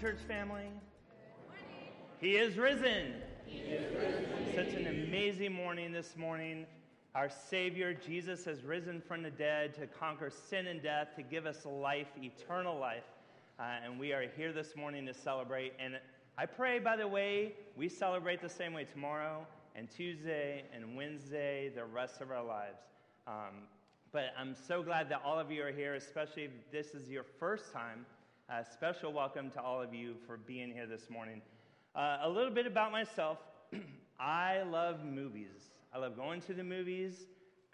church family. He is risen. He is risen. Such an amazing morning this morning. Our Savior, Jesus, has risen from the dead to conquer sin and death, to give us life, eternal life. Uh, and we are here this morning to celebrate. And I pray, by the way, we celebrate the same way tomorrow and Tuesday and Wednesday, the rest of our lives. Um, but I'm so glad that all of you are here, especially if this is your first time. A special welcome to all of you for being here this morning. Uh, a little bit about myself I love movies. I love going to the movies.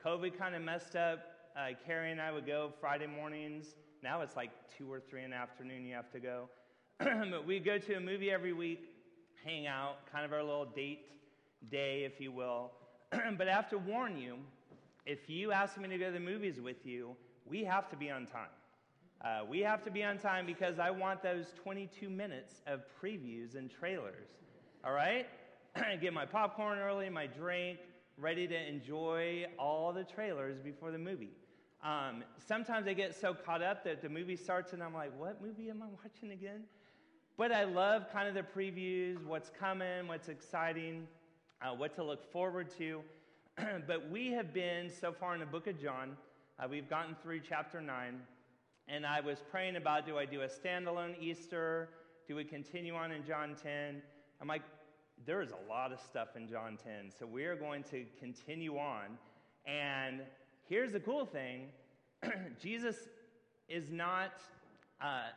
COVID kind of messed up. Uh, Carrie and I would go Friday mornings. Now it's like two or three in the afternoon you have to go. but we go to a movie every week, hang out, kind of our little date day, if you will. but I have to warn you if you ask me to go to the movies with you, we have to be on time. Uh, we have to be on time because I want those 22 minutes of previews and trailers. All right? Get my popcorn early, my drink, ready to enjoy all the trailers before the movie. Um, sometimes I get so caught up that the movie starts and I'm like, what movie am I watching again? But I love kind of the previews, what's coming, what's exciting, uh, what to look forward to. but we have been so far in the book of John, uh, we've gotten through chapter 9. And I was praying about do I do a standalone Easter? Do we continue on in John 10? I'm like, there is a lot of stuff in John 10. So we are going to continue on. And here's the cool thing Jesus is not, uh,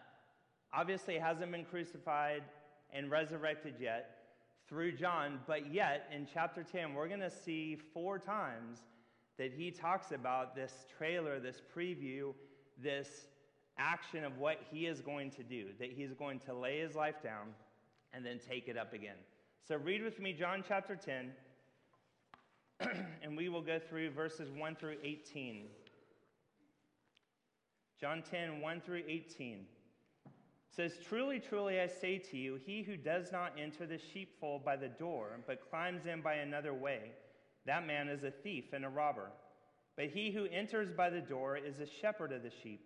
obviously, hasn't been crucified and resurrected yet through John, but yet in chapter 10, we're going to see four times that he talks about this trailer, this preview, this action of what he is going to do, that he's going to lay his life down and then take it up again. So read with me John chapter 10, and we will go through verses 1 through 18. John 10, 1 through 18 says, Truly, truly, I say to you, he who does not enter the sheepfold by the door, but climbs in by another way, that man is a thief and a robber. But he who enters by the door is a shepherd of the sheep.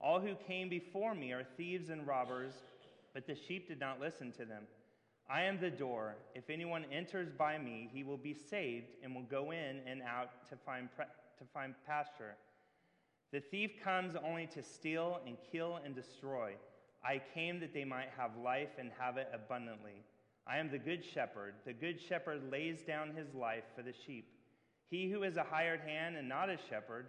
All who came before me are thieves and robbers, but the sheep did not listen to them. I am the door. If anyone enters by me, he will be saved and will go in and out to find, pre- to find pasture. The thief comes only to steal and kill and destroy. I came that they might have life and have it abundantly. I am the good shepherd. The good shepherd lays down his life for the sheep. He who is a hired hand and not a shepherd,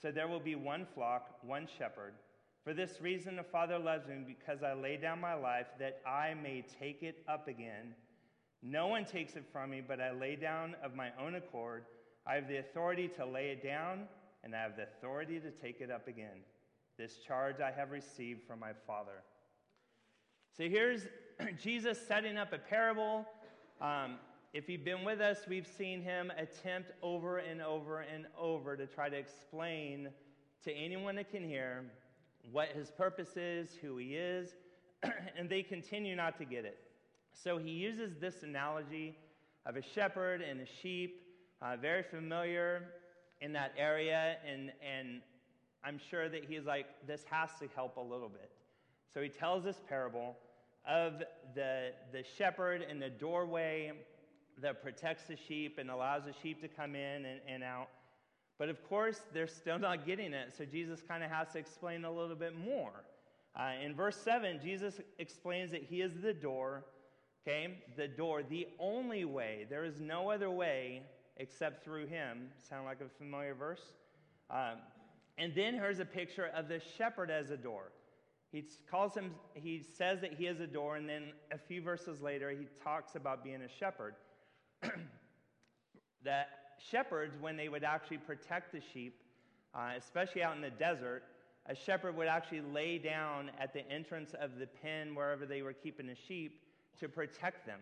So there will be one flock, one shepherd. For this reason, the Father loves me, because I lay down my life that I may take it up again. No one takes it from me, but I lay down of my own accord. I have the authority to lay it down, and I have the authority to take it up again. This charge I have received from my Father. So here's Jesus setting up a parable. Um, if you've been with us, we've seen him attempt over and over and over to try to explain to anyone that can hear what his purpose is, who he is, and they continue not to get it. So he uses this analogy of a shepherd and a sheep, uh, very familiar in that area, and, and I'm sure that he's like, this has to help a little bit. So he tells this parable of the, the shepherd in the doorway that protects the sheep and allows the sheep to come in and, and out. But of course, they're still not getting it, so Jesus kind of has to explain a little bit more. Uh, in verse 7, Jesus explains that he is the door. Okay? The door, the only way. There is no other way except through him. Sound like a familiar verse? Um, and then here's a picture of the shepherd as a door. He calls him, he says that he is a door, and then a few verses later, he talks about being a shepherd. that shepherds, when they would actually protect the sheep, uh, especially out in the desert, a shepherd would actually lay down at the entrance of the pen wherever they were keeping the sheep to protect them.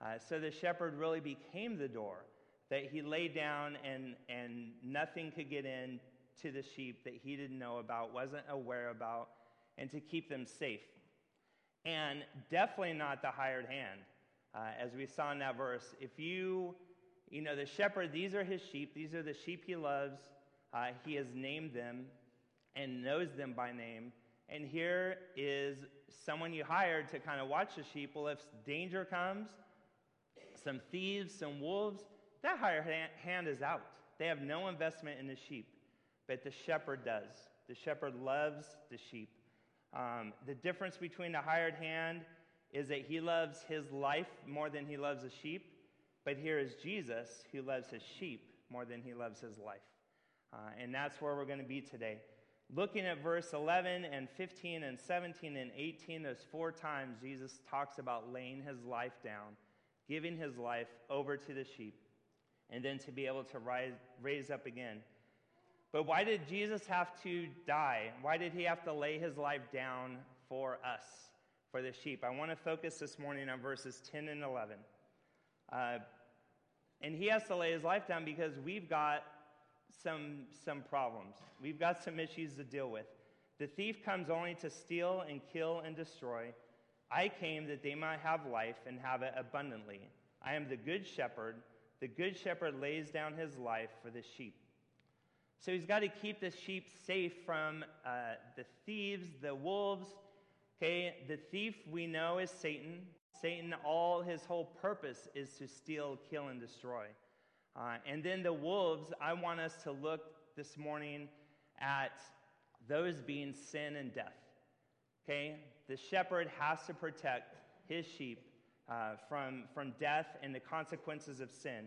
Uh, so the shepherd really became the door that he laid down and, and nothing could get in to the sheep that he didn't know about, wasn't aware about, and to keep them safe. And definitely not the hired hand. Uh, as we saw in that verse, if you, you know, the shepherd, these are his sheep, these are the sheep he loves, uh, he has named them and knows them by name. And here is someone you hired to kind of watch the sheep. Well, if danger comes, some thieves, some wolves, that hired hand is out. They have no investment in the sheep, but the shepherd does. The shepherd loves the sheep. Um, the difference between the hired hand is that he loves his life more than he loves a sheep, but here is Jesus who loves his sheep more than he loves his life. Uh, and that's where we're going to be today. Looking at verse 11 and 15 and 17 and 18, those four times Jesus talks about laying his life down, giving his life over to the sheep, and then to be able to rise, raise up again. But why did Jesus have to die? Why did he have to lay his life down for us, for the sheep? I want to focus this morning on verses 10 and 11. Uh, and he has to lay his life down because we've got some, some problems. We've got some issues to deal with. The thief comes only to steal and kill and destroy. I came that they might have life and have it abundantly. I am the good shepherd. The good shepherd lays down his life for the sheep. So he's got to keep the sheep safe from uh, the thieves, the wolves. Okay, the thief we know is Satan. Satan, all his whole purpose is to steal, kill, and destroy. Uh, and then the wolves, I want us to look this morning at those being sin and death. Okay? The shepherd has to protect his sheep uh, from, from death and the consequences of sin.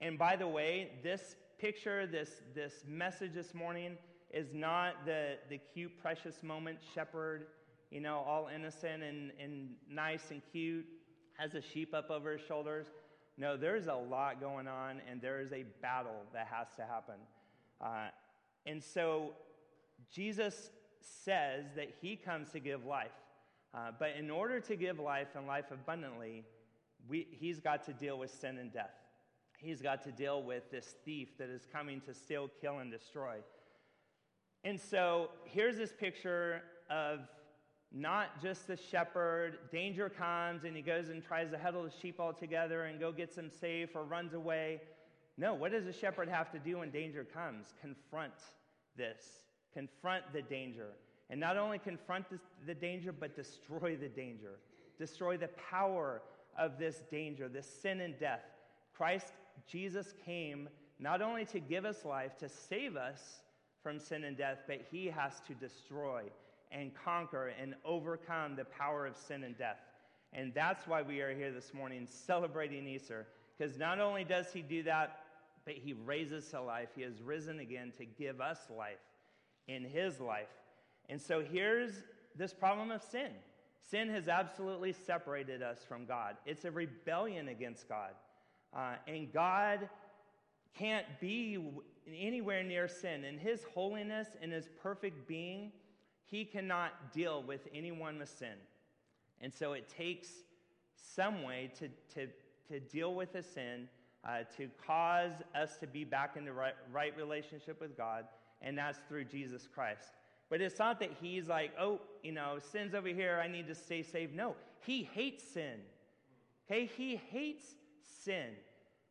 And by the way, this picture, this, this message this morning is not the, the cute, precious moment shepherd, you know, all innocent and, and nice and cute, has a sheep up over his shoulders. No, there's a lot going on, and there is a battle that has to happen. Uh, and so Jesus says that he comes to give life. Uh, but in order to give life and life abundantly, we, he's got to deal with sin and death. He's got to deal with this thief that is coming to steal, kill, and destroy. And so here's this picture of not just the shepherd. Danger comes and he goes and tries to huddle the sheep all together and go gets them safe or runs away. No, what does a shepherd have to do when danger comes? Confront this, confront the danger. And not only confront this, the danger, but destroy the danger, destroy the power of this danger, this sin and death. Christ, Jesus came not only to give us life, to save us from sin and death, but he has to destroy and conquer and overcome the power of sin and death. And that's why we are here this morning celebrating Easter. Because not only does he do that, but he raises to life. He has risen again to give us life in his life. And so here's this problem of sin sin has absolutely separated us from God, it's a rebellion against God. Uh, and God can't be anywhere near sin. In his holiness and his perfect being, he cannot deal with anyone with sin. And so it takes some way to, to, to deal with the sin, uh, to cause us to be back in the right, right relationship with God, and that's through Jesus Christ. But it's not that he's like, oh, you know, sin's over here, I need to stay saved. No, he hates sin. Okay, he hates sin.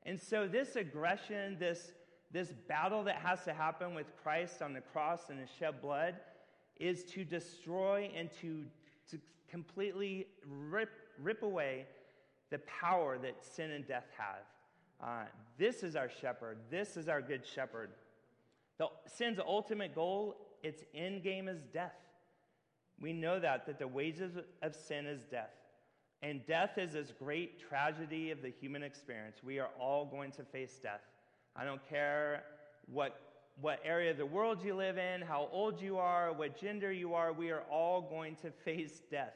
And so this aggression, this, this battle that has to happen with Christ on the cross and his shed blood, is to destroy and to, to completely rip, rip away the power that sin and death have. Uh, this is our shepherd. This is our good shepherd. The sin's ultimate goal, its end game is death. We know that, that the wages of sin is death. And death is this great tragedy of the human experience. We are all going to face death. I don't care what, what area of the world you live in, how old you are, what gender you are, we are all going to face death.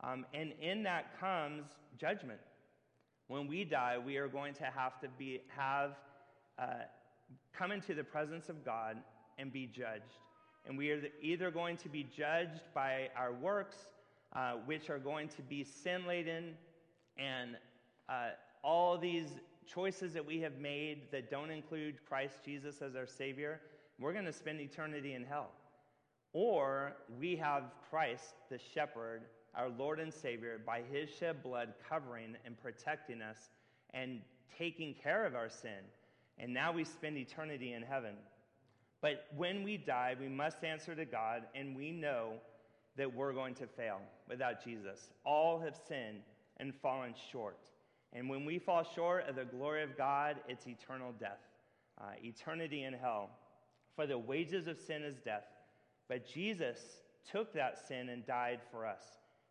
Um, and in that comes judgment. When we die, we are going to have to be, have, uh, come into the presence of God and be judged. And we are either going to be judged by our works, uh, which are going to be sin laden, and uh, all these choices that we have made that don't include Christ Jesus as our Savior, we're going to spend eternity in hell. Or we have Christ, the shepherd, our Lord and Savior, by his shed blood covering and protecting us and taking care of our sin. And now we spend eternity in heaven. But when we die, we must answer to God, and we know that we're going to fail without Jesus. All have sinned and fallen short. And when we fall short of the glory of God, it's eternal death, uh, eternity in hell. For the wages of sin is death. But Jesus took that sin and died for us.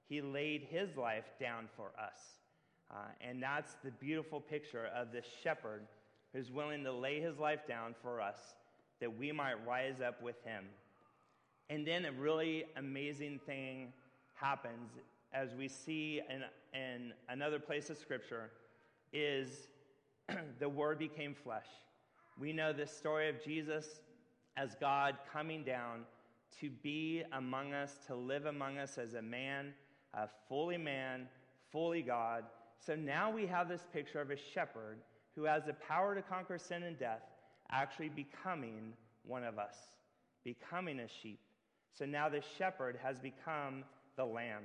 He laid his life down for us. Uh, and that's the beautiful picture of the shepherd who's willing to lay his life down for us that we might rise up with him. And then a really amazing thing happens as we see in, in another place of Scripture is the Word became flesh. We know this story of Jesus as God coming down to be among us, to live among us as a man, a fully man, fully God. So now we have this picture of a shepherd who has the power to conquer sin and death, actually becoming one of us, becoming a sheep. So now the shepherd has become the lamb.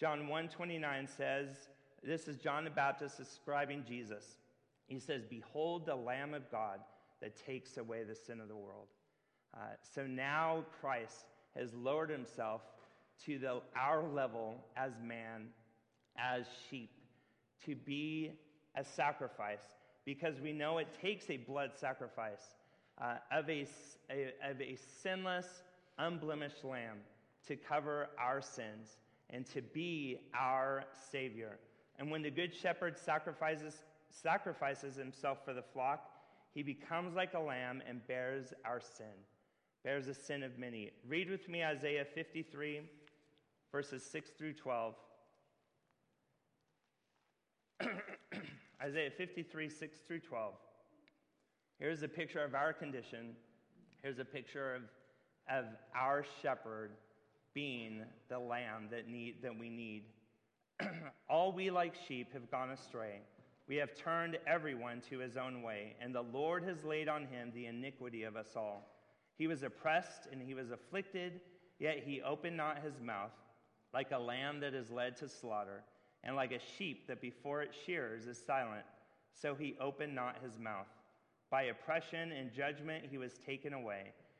John 1:29 says, this is John the Baptist describing Jesus. He says, "Behold the lamb of God that takes away the sin of the world." Uh, so now Christ has lowered himself to the, our level as man, as sheep, to be a sacrifice, because we know it takes a blood sacrifice uh, of, a, a, of a sinless, unblemished lamb to cover our sins and to be our Savior. And when the Good Shepherd sacrifices, sacrifices himself for the flock, he becomes like a lamb and bears our sin, bears the sin of many. Read with me Isaiah 53, verses 6 through 12. Isaiah 53, 6 through 12. Here's a picture of our condition. Here's a picture of, of our shepherd being the lamb that, need, that we need. All we like sheep have gone astray. We have turned everyone to his own way, and the Lord has laid on him the iniquity of us all. He was oppressed and he was afflicted, yet he opened not his mouth, like a lamb that is led to slaughter, and like a sheep that before its shears is silent, so he opened not his mouth. By oppression and judgment he was taken away.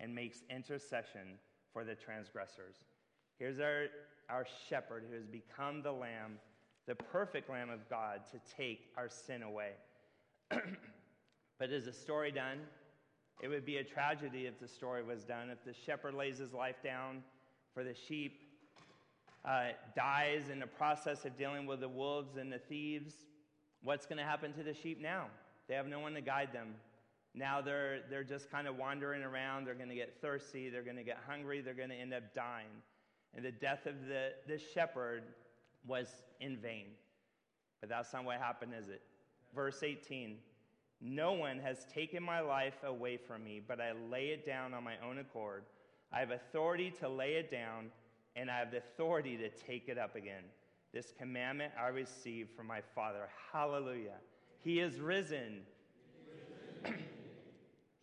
and makes intercession for the transgressors. Here's our, our shepherd who has become the lamb, the perfect lamb of God to take our sin away. but is the story done? It would be a tragedy if the story was done. If the shepherd lays his life down for the sheep, uh, dies in the process of dealing with the wolves and the thieves, what's going to happen to the sheep now? They have no one to guide them. Now they're, they're just kind of wandering around. They're going to get thirsty. They're going to get hungry. They're going to end up dying. And the death of the, the shepherd was in vain. But that's not what happened, is it? verse 18 No one has taken my life away from me, but I lay it down on my own accord. I have authority to lay it down, and I have the authority to take it up again. This commandment I received from my Father. Hallelujah. He is risen.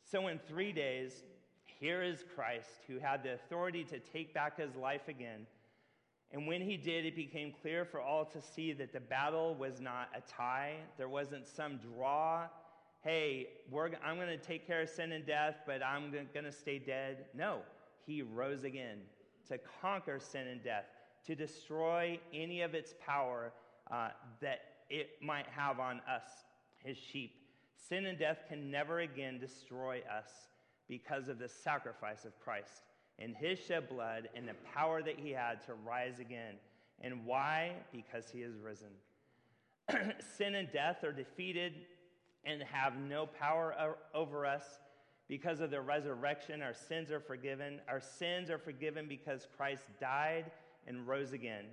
so, in three days, here is Christ who had the authority to take back his life again. And when he did, it became clear for all to see that the battle was not a tie. There wasn't some draw. Hey, I'm going to take care of sin and death, but I'm going to stay dead. No, he rose again to conquer sin and death, to destroy any of its power uh, that it might have on us, his sheep. Sin and death can never again destroy us because of the sacrifice of Christ and his shed blood and the power that he had to rise again. And why? Because he is risen. Sin and death are defeated and have no power over us because of the resurrection. Our sins are forgiven. Our sins are forgiven because Christ died and rose again.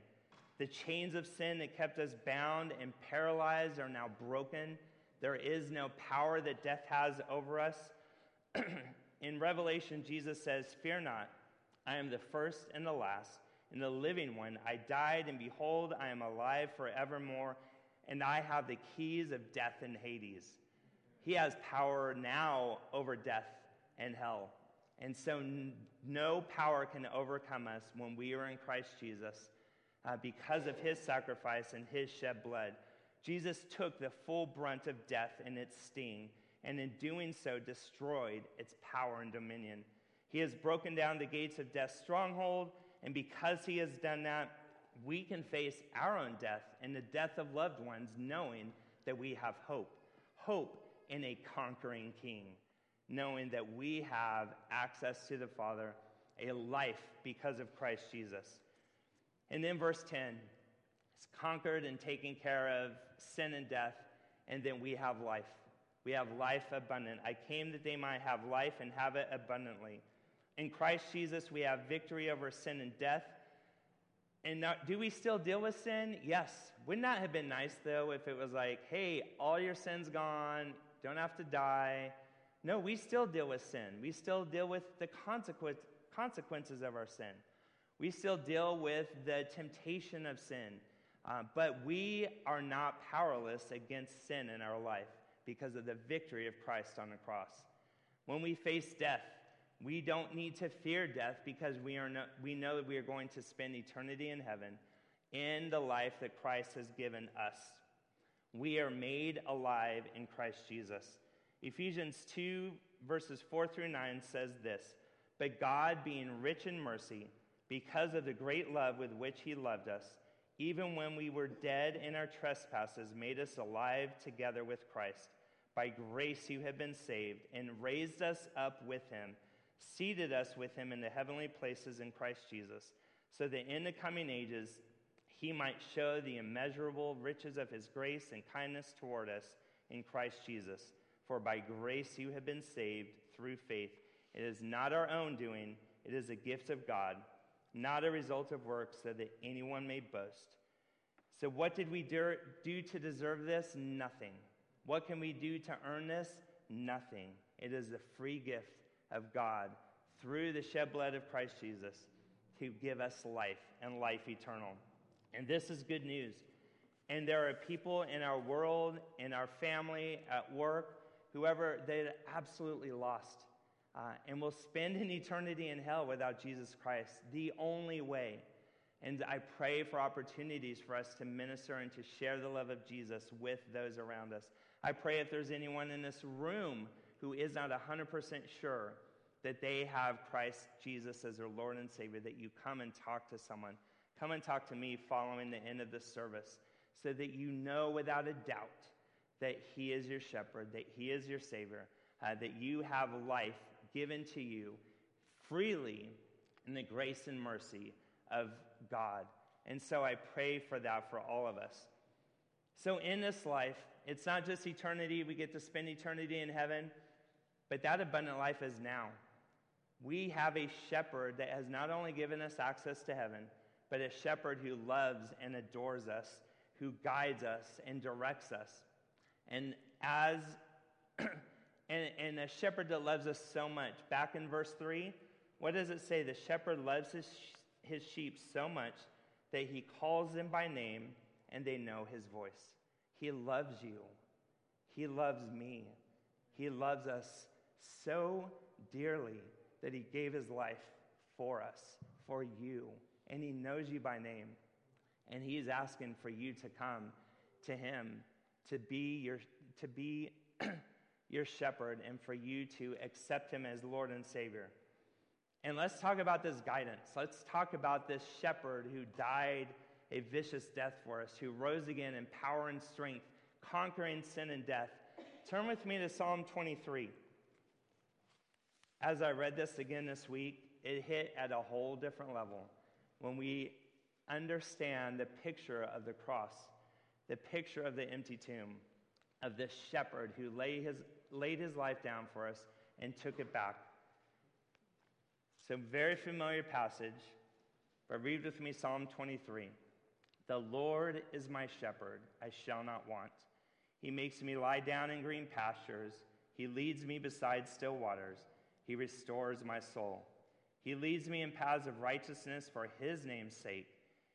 The chains of sin that kept us bound and paralyzed are now broken. There is no power that death has over us. In Revelation, Jesus says, Fear not, I am the first and the last, and the living one. I died, and behold, I am alive forevermore, and I have the keys of death and Hades. He has power now over death and hell. And so, no power can overcome us when we are in Christ Jesus uh, because of his sacrifice and his shed blood. Jesus took the full brunt of death and its sting and in doing so destroyed its power and dominion. He has broken down the gates of death's stronghold, and because he has done that, we can face our own death and the death of loved ones, knowing that we have hope. Hope in a conquering king, knowing that we have access to the Father, a life because of Christ Jesus. And then verse 10 it's conquered and taken care of sin and death, and then we have life. We have life abundant. I came that they might have life and have it abundantly. In Christ Jesus, we have victory over sin and death. And now, do we still deal with sin? Yes. Wouldn't that have been nice, though, if it was like, hey, all your sin's gone, don't have to die? No, we still deal with sin. We still deal with the consequences of our sin. We still deal with the temptation of sin. Uh, but we are not powerless against sin in our life because of the victory of Christ on the cross. When we face death, we don't need to fear death because we, are no, we know that we are going to spend eternity in heaven in the life that Christ has given us. We are made alive in Christ Jesus. Ephesians 2, verses 4 through 9 says this But God, being rich in mercy, because of the great love with which He loved us, even when we were dead in our trespasses, made us alive together with Christ. By grace you have been saved, and raised us up with him, seated us with him in the heavenly places in Christ Jesus, so that in the coming ages he might show the immeasurable riches of his grace and kindness toward us in Christ Jesus. For by grace you have been saved through faith. It is not our own doing, it is a gift of God, not a result of works, so that anyone may boast. So, what did we do to deserve this? Nothing. What can we do to earn this? Nothing. It is the free gift of God through the shed blood of Christ Jesus to give us life and life eternal. And this is good news. And there are people in our world, in our family, at work, whoever, they're absolutely lost uh, and will spend an eternity in hell without Jesus Christ, the only way. And I pray for opportunities for us to minister and to share the love of Jesus with those around us. I pray if there's anyone in this room who is not 100% sure that they have Christ Jesus as their Lord and Savior, that you come and talk to someone. Come and talk to me following the end of the service so that you know without a doubt that He is your shepherd, that He is your Savior, uh, that you have life given to you freely in the grace and mercy of God. And so I pray for that for all of us. So in this life, it's not just eternity, we get to spend eternity in heaven, but that abundant life is now. We have a shepherd that has not only given us access to heaven, but a shepherd who loves and adores us, who guides us and directs us. And as and, and a shepherd that loves us so much, back in verse 3, what does it say? The shepherd loves his, his sheep so much that he calls them by name and they know his voice. He loves you. He loves me. He loves us so dearly that he gave his life for us, for you. And he knows you by name. And he's asking for you to come to him to be your, to be your shepherd and for you to accept him as Lord and Savior. And let's talk about this guidance. Let's talk about this shepherd who died a vicious death for us, who rose again in power and strength, conquering sin and death. Turn with me to Psalm 23. As I read this again this week, it hit at a whole different level when we understand the picture of the cross, the picture of the empty tomb, of this shepherd who lay his, laid his life down for us and took it back. So, very familiar passage, but read with me Psalm 23. The Lord is my shepherd, I shall not want. He makes me lie down in green pastures. He leads me beside still waters. He restores my soul. He leads me in paths of righteousness for his name's sake.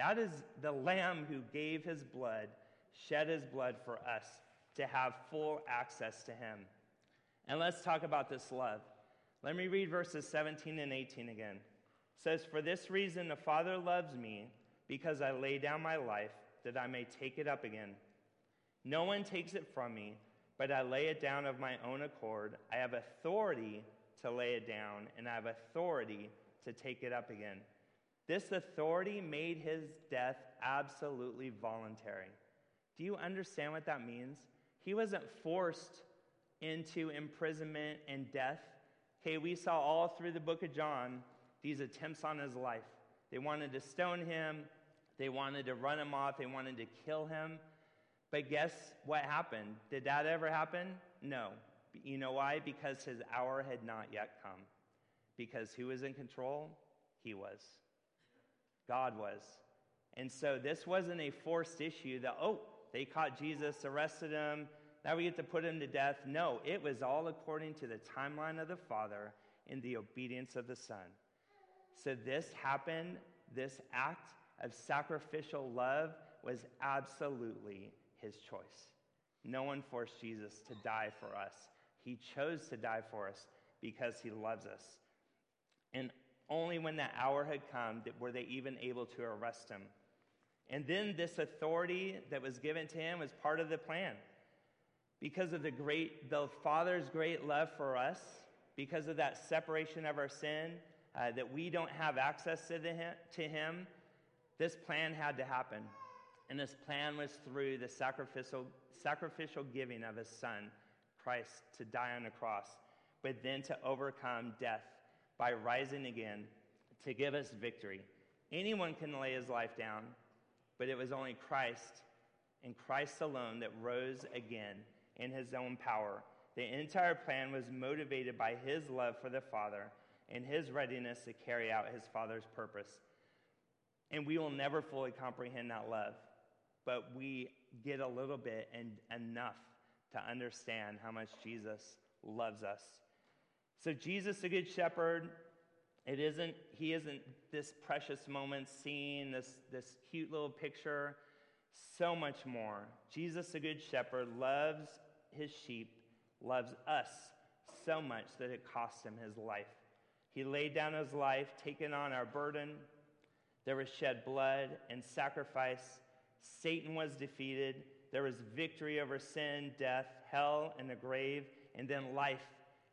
That is the lamb who gave his blood, shed his blood for us to have full access to him. And let's talk about this love. Let me read verses 17 and 18 again. It says, For this reason the Father loves me, because I lay down my life that I may take it up again. No one takes it from me, but I lay it down of my own accord. I have authority to lay it down, and I have authority to take it up again. This authority made his death absolutely voluntary. Do you understand what that means? He wasn't forced into imprisonment and death. Okay, we saw all through the book of John these attempts on his life. They wanted to stone him, they wanted to run him off, they wanted to kill him. But guess what happened? Did that ever happen? No. You know why? Because his hour had not yet come. Because who was in control? He was. God was. And so this wasn't a forced issue that, oh, they caught Jesus, arrested him, now we get to put him to death. No, it was all according to the timeline of the Father in the obedience of the Son. So this happened, this act of sacrificial love was absolutely his choice. No one forced Jesus to die for us. He chose to die for us because he loves us. And only when that hour had come were they even able to arrest him. And then this authority that was given to him was part of the plan. Because of the great, the Father's great love for us, because of that separation of our sin, uh, that we don't have access to, the, to him, this plan had to happen. And this plan was through the sacrificial, sacrificial giving of his son, Christ, to die on the cross, but then to overcome death by rising again to give us victory. Anyone can lay his life down, but it was only Christ and Christ alone that rose again in his own power. The entire plan was motivated by his love for the Father and his readiness to carry out his Father's purpose. And we will never fully comprehend that love, but we get a little bit and enough to understand how much Jesus loves us. So Jesus, the good shepherd, it isn't, he isn't this precious moment scene, this, this cute little picture, so much more. Jesus, the good shepherd, loves his sheep, loves us so much that it cost him his life. He laid down his life, taking on our burden. There was shed blood and sacrifice. Satan was defeated. There was victory over sin, death, hell, and the grave, and then life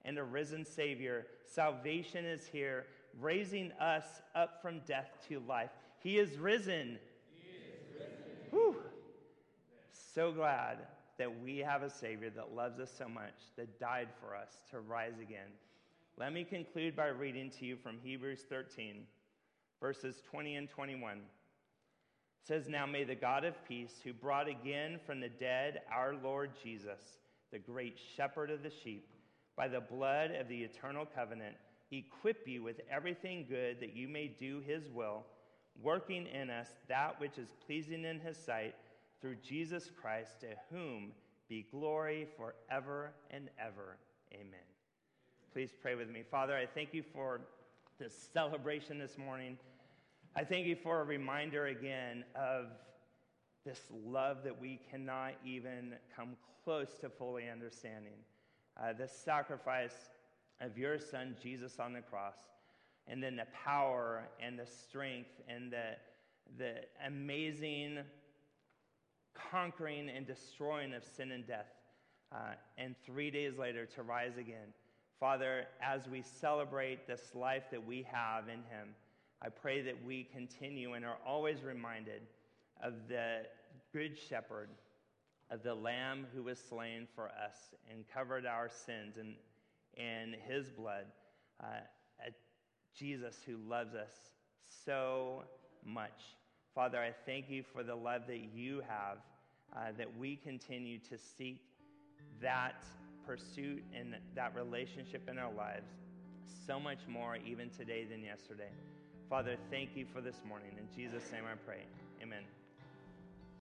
and a risen Savior. Salvation is here, raising us up from death to life. He is risen. He is risen. Whew. So glad that we have a Savior that loves us so much, that died for us to rise again. Let me conclude by reading to you from Hebrews 13, verses 20 and 21. It says, Now may the God of peace, who brought again from the dead our Lord Jesus, the great shepherd of the sheep, by the blood of the eternal covenant, equip you with everything good that you may do his will, working in us that which is pleasing in his sight, through Jesus Christ, to whom be glory forever and ever. Amen. Please pray with me. Father, I thank you for this celebration this morning. I thank you for a reminder again of this love that we cannot even come close to fully understanding. Uh, the sacrifice of your son, Jesus, on the cross, and then the power and the strength and the, the amazing conquering and destroying of sin and death. Uh, and three days later to rise again. Father, as we celebrate this life that we have in Him, I pray that we continue and are always reminded of the Good Shepherd, the Lamb who was slain for us and covered our sins in, in His blood, uh, Jesus who loves us so much. Father, I thank you for the love that you have, uh, that we continue to seek that pursuit and that relationship in our lives so much more even today than yesterday. Father, thank you for this morning. In Jesus' name I pray. Amen.